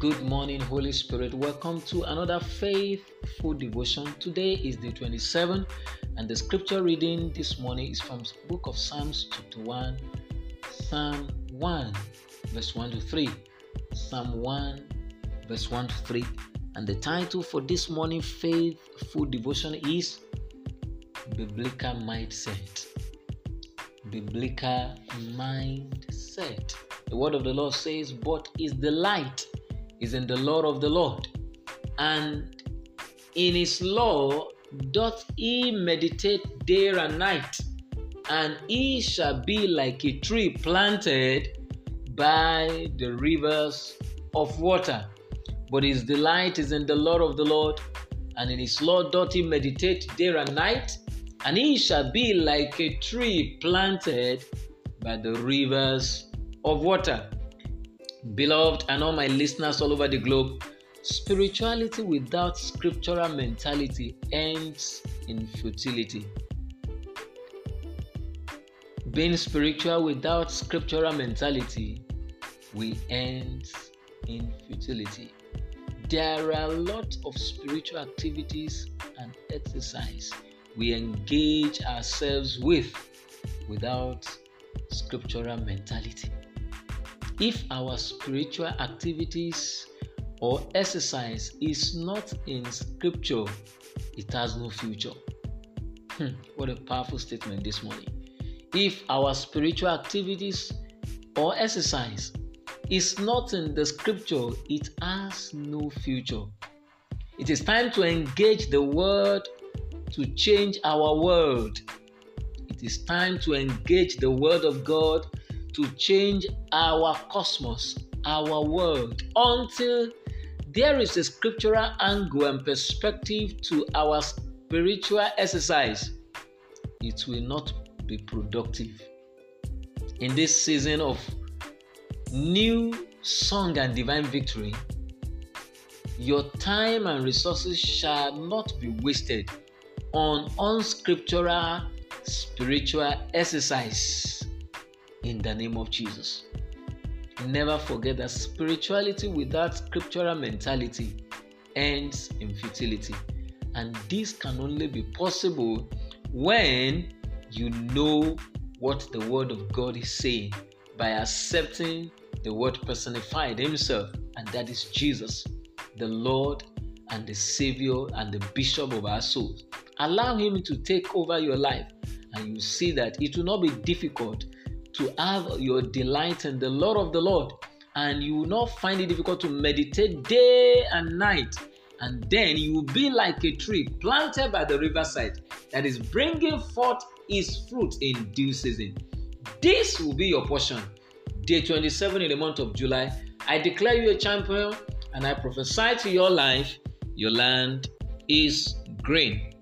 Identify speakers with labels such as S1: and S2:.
S1: Good morning, Holy Spirit. Welcome to another faithful devotion. Today is the 27th, and the scripture reading this morning is from book of Psalms, chapter 1, Psalm 1, verse 1 to 3. Psalm 1, verse 1 to 3. And the title for this morning faithful devotion is Biblical Mindset. Biblical Mindset. The word of the Lord says, But is the light is in the law of the Lord, and in his law doth he meditate day and night, and he shall be like a tree planted by the rivers of water. But his delight is in the law of the Lord, and in his law doth he meditate day and night, and he shall be like a tree planted by the rivers of water. Beloved, and all my listeners all over the globe, spirituality without scriptural mentality ends in futility. Being spiritual without scriptural mentality will end in futility. There are a lot of spiritual activities and exercise we engage ourselves with without scriptural mentality. If our spiritual activities or exercise is not in scripture, it has no future. Hmm, what a powerful statement this morning. If our spiritual activities or exercise is not in the scripture, it has no future. It is time to engage the word to change our world. It is time to engage the word of God to change our cosmos, our world, until there is a scriptural angle and perspective to our spiritual exercise. It will not be productive. In this season of new song and divine victory, your time and resources shall not be wasted on unscriptural spiritual exercise in the name of Jesus. Never forget that spirituality without scriptural mentality ends in futility. And this can only be possible when you know what the Word of God is saying by accepting the Word personified Himself, and that is Jesus, the Lord and the Savior and the Bishop of our souls. Allow Him to take over your life, and you see that it will not be difficult to have your delight in the Lord of the Lord, and you will not find it difficult to meditate day and night. And then you will be like a tree planted by the riverside that is bringing forth its fruit in due season. This will be your portion. Day 27 in the month of July, I declare you a champion and I prophesy to your life, your land is green.